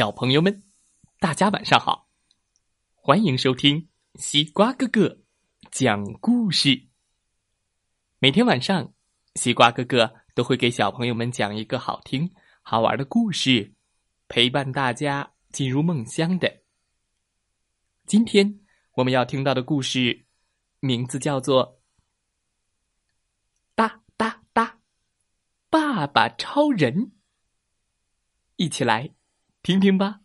小朋友们，大家晚上好！欢迎收听西瓜哥哥讲故事。每天晚上，西瓜哥哥都会给小朋友们讲一个好听、好玩的故事，陪伴大家进入梦乡的。今天我们要听到的故事，名字叫做《哒哒哒爸爸超人》，一起来。听听吧，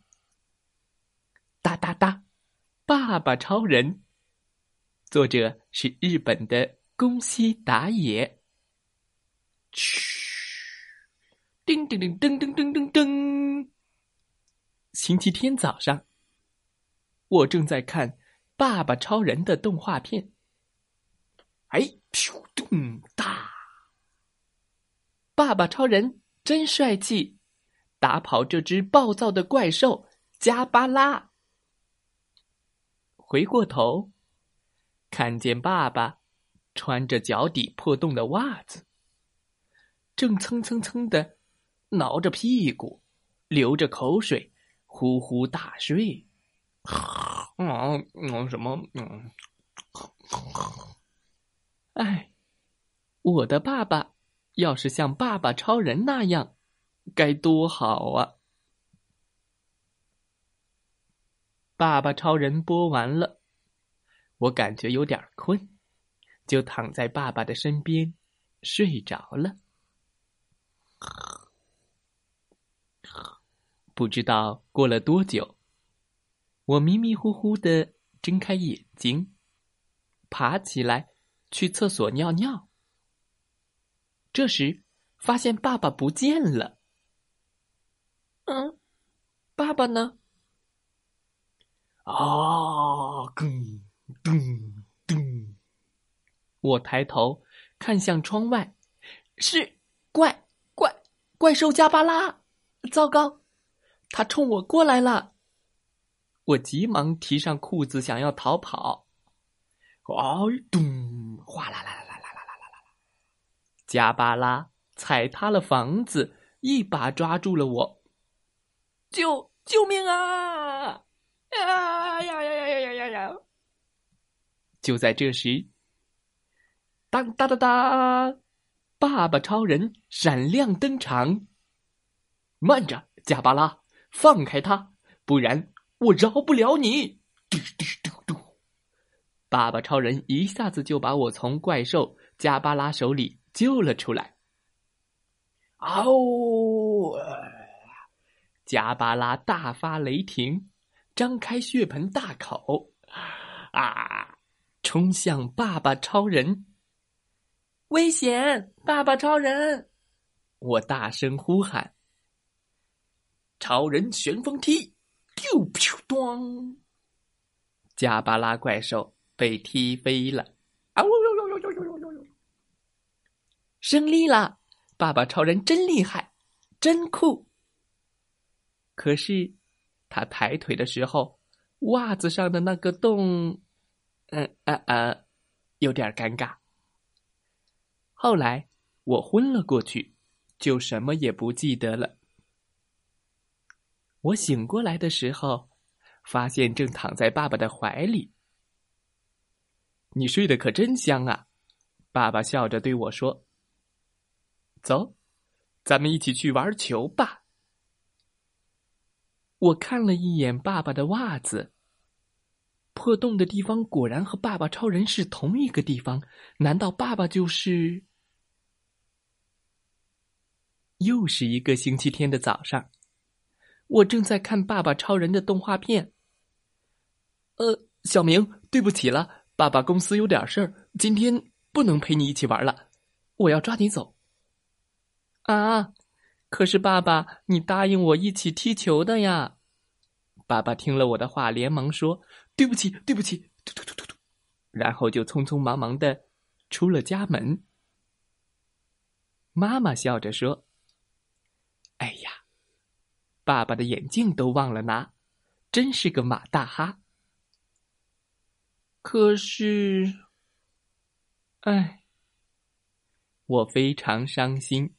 哒哒哒，爸爸超人。作者是日本的宫西达也。嘘，叮叮叮叮叮叮叮叮。星期天早上，我正在看《爸爸超人》的动画片。哎，咻咚哒！爸爸超人真帅气。打跑这只暴躁的怪兽加巴拉。回过头，看见爸爸穿着脚底破洞的袜子，正蹭蹭蹭的挠着屁股，流着口水，呼呼大睡。嗯嗯，什么？嗯，哎，我的爸爸要是像爸爸超人那样。该多好啊！爸爸超人播完了，我感觉有点困，就躺在爸爸的身边睡着了。不知道过了多久，我迷迷糊糊的睁开眼睛，爬起来去厕所尿尿。这时发现爸爸不见了。嗯，爸爸呢？啊，咚咚咚！我抬头看向窗外，是怪怪怪兽加巴拉！糟糕，他冲我过来了！我急忙提上裤子，想要逃跑。哦，咚！哗啦啦啦啦啦啦啦啦！加巴拉踩塌了房子，一把抓住了我。救救命啊！啊呀呀呀呀呀呀呀！就在这时，当当当当，爸爸超人闪亮登场。慢着，加巴拉，放开他，不然我饶不了你！嘟嘟嘟嘟，爸爸超人一下子就把我从怪兽加巴拉手里救了出来。嗷！加巴拉大发雷霆，张开血盆大口，啊！冲向爸爸超人。危险！爸爸超人！我大声呼喊。超人旋风踢，丢噗咚！加巴拉怪兽被踢飞了。啊呜呦呦呦呦呦呦呦！胜利了！爸爸超人真厉害，真酷。可是，他抬腿的时候，袜子上的那个洞，嗯啊啊，有点尴尬。后来我昏了过去，就什么也不记得了。我醒过来的时候，发现正躺在爸爸的怀里。你睡得可真香啊！爸爸笑着对我说：“走，咱们一起去玩球吧。”我看了一眼爸爸的袜子，破洞的地方果然和爸爸超人是同一个地方。难道爸爸就是？又是一个星期天的早上，我正在看爸爸超人的动画片。呃，小明，对不起了，爸爸公司有点事儿，今天不能陪你一起玩了，我要抓紧走。啊！可是，爸爸，你答应我一起踢球的呀！爸爸听了我的话，连忙说：“对不起，对不起！”突突突突突，然后就匆匆忙忙的出了家门。妈妈笑着说：“哎呀，爸爸的眼镜都忘了拿，真是个马大哈。”可是，哎，我非常伤心。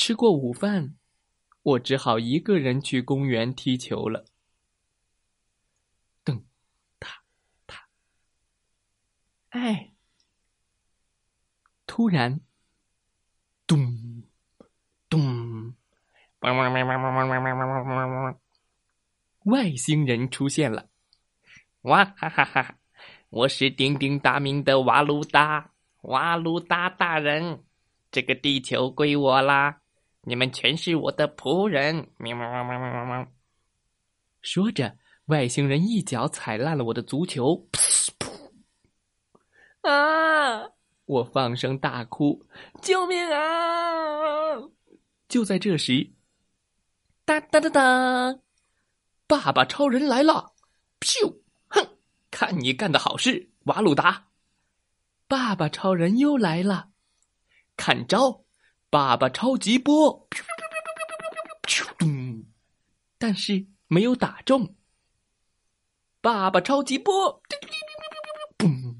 吃过午饭，我只好一个人去公园踢球了。噔，踏，踏，哎！突然，咚，咚，外星人出现了！哇哈哈哈！我是鼎鼎大名的瓦鲁达，瓦鲁达大人，这个地球归我啦！你们全是我的仆人！喵喵喵喵喵喵！说着，外星人一脚踩烂了我的足球，噗！啊！我放声大哭：“救命啊！”就在这时，哒哒哒哒，爸爸超人来了！咻！哼！看你干的好事，瓦鲁达！爸爸超人又来了，看招！爸爸超级波，咚！但是没有打中。爸爸超级波，嘣！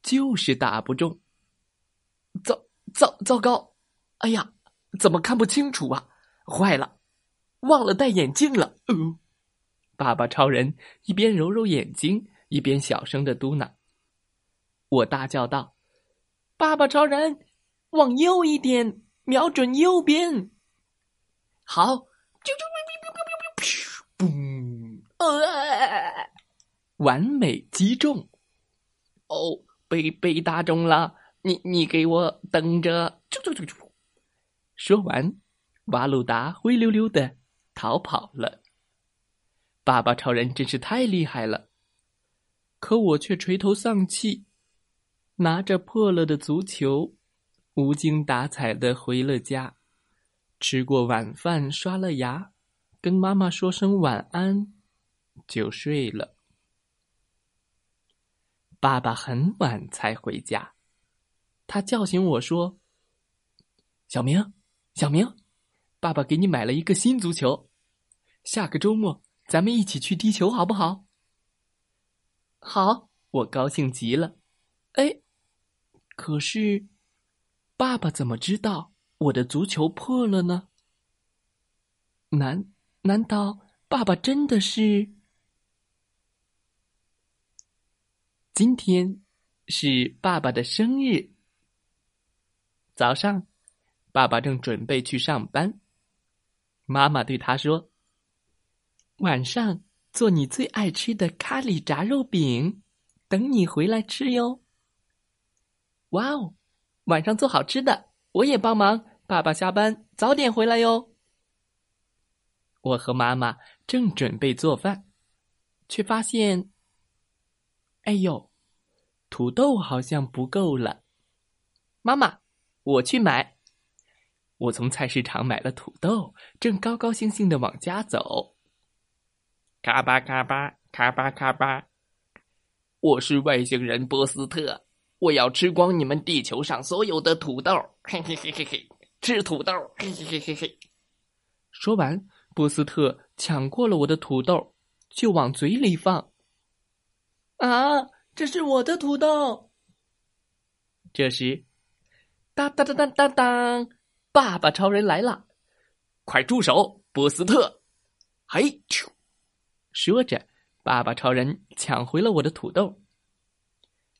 就是打不中。糟糟糟糕！哎呀，怎么看不清楚啊？坏了，忘了戴眼镜了。哦，爸爸超人一边揉揉眼睛，一边小声的嘟囔。我大叫道：“爸爸超人！”往右一点，瞄准右边。好，啾啾啾啾啾啾，嘣！完美击中。哦，被被打中了。你你给我等着！啾啾啾啾。说完，瓦鲁达灰溜溜的逃跑了。爸爸超人真是太厉害了，可我却垂头丧气，拿着破了的足球。无精打采的回了家，吃过晚饭，刷了牙，跟妈妈说声晚安，就睡了。爸爸很晚才回家，他叫醒我说：“小明，小明，爸爸给你买了一个新足球，下个周末咱们一起去踢球，好不好？”好，我高兴极了。哎，可是。爸爸怎么知道我的足球破了呢？难难道爸爸真的是？今天是爸爸的生日。早上，爸爸正准备去上班，妈妈对他说：“晚上做你最爱吃的咖喱炸肉饼，等你回来吃哟。”哇哦！晚上做好吃的，我也帮忙。爸爸下班早点回来哟。我和妈妈正准备做饭，却发现，哎呦，土豆好像不够了。妈妈，我去买。我从菜市场买了土豆，正高高兴兴的往家走。咔吧咔吧咔吧咔吧，我是外星人波斯特。我要吃光你们地球上所有的土豆，嘿嘿嘿嘿嘿，吃土豆，嘿嘿嘿嘿嘿。说完，波斯特抢过了我的土豆，就往嘴里放。啊，这是我的土豆！这时，当当当当当当，爸爸超人来了！快住手，波斯特！嘿，咻！说着，爸爸超人抢回了我的土豆。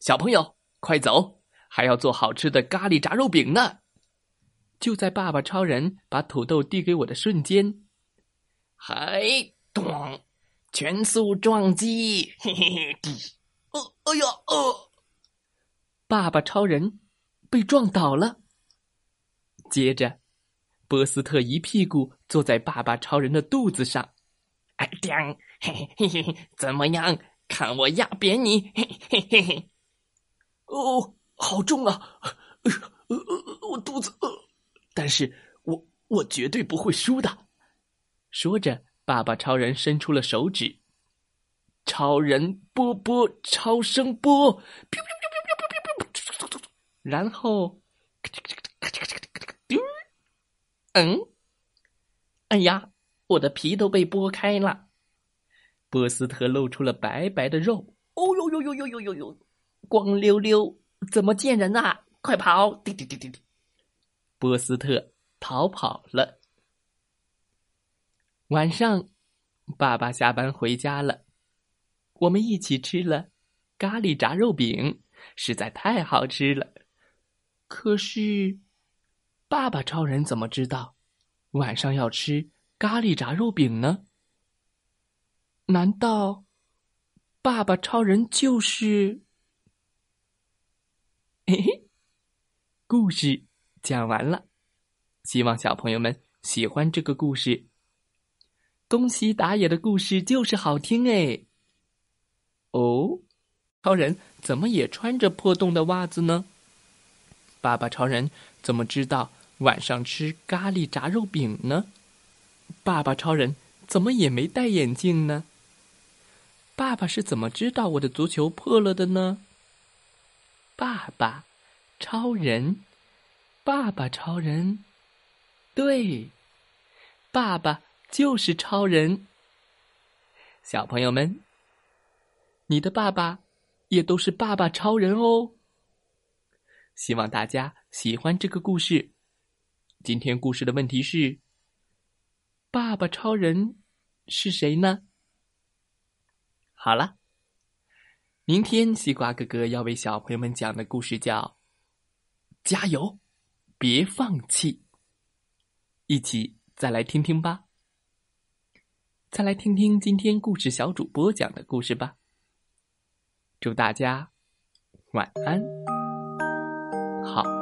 小朋友。快走！还要做好吃的咖喱炸肉饼呢。就在爸爸超人把土豆递给我的瞬间，还，咚！全速撞击！嘿嘿嘿！哦，哎呀，哦！爸爸超人被撞倒了。接着，波斯特一屁股坐在爸爸超人的肚子上，哎，叮！嘿嘿嘿嘿，怎么样？看我压扁你！嘿嘿嘿嘿。哦，好重啊！呃呃，我肚子饿，但是我我绝对不会输的。说着，爸爸超人伸出了手指，超人波波超声波，然后，嗯，哎呀，我的皮都被剥开了，波斯特露出了白白的肉。哦呦呦呦呦呦呦呦！光溜溜，怎么见人啊？快跑！滴滴滴滴滴，波斯特逃跑了。晚上，爸爸下班回家了，我们一起吃了咖喱炸肉饼，实在太好吃了。可是，爸爸超人怎么知道晚上要吃咖喱炸肉饼呢？难道爸爸超人就是？嘿嘿，故事讲完了，希望小朋友们喜欢这个故事。宫西打野的故事就是好听哎。哦，超人怎么也穿着破洞的袜子呢？爸爸超人怎么知道晚上吃咖喱炸肉饼呢？爸爸超人怎么也没戴眼镜呢？爸爸是怎么知道我的足球破了的呢？爸爸，超人，爸爸超人，对，爸爸就是超人。小朋友们，你的爸爸也都是爸爸超人哦。希望大家喜欢这个故事。今天故事的问题是：爸爸超人是谁呢？好了，明天西瓜哥哥要为小朋友们讲的故事叫《加油，别放弃》，一起再来听听吧。再来听听今天故事小主播讲的故事吧。祝大家晚安，好。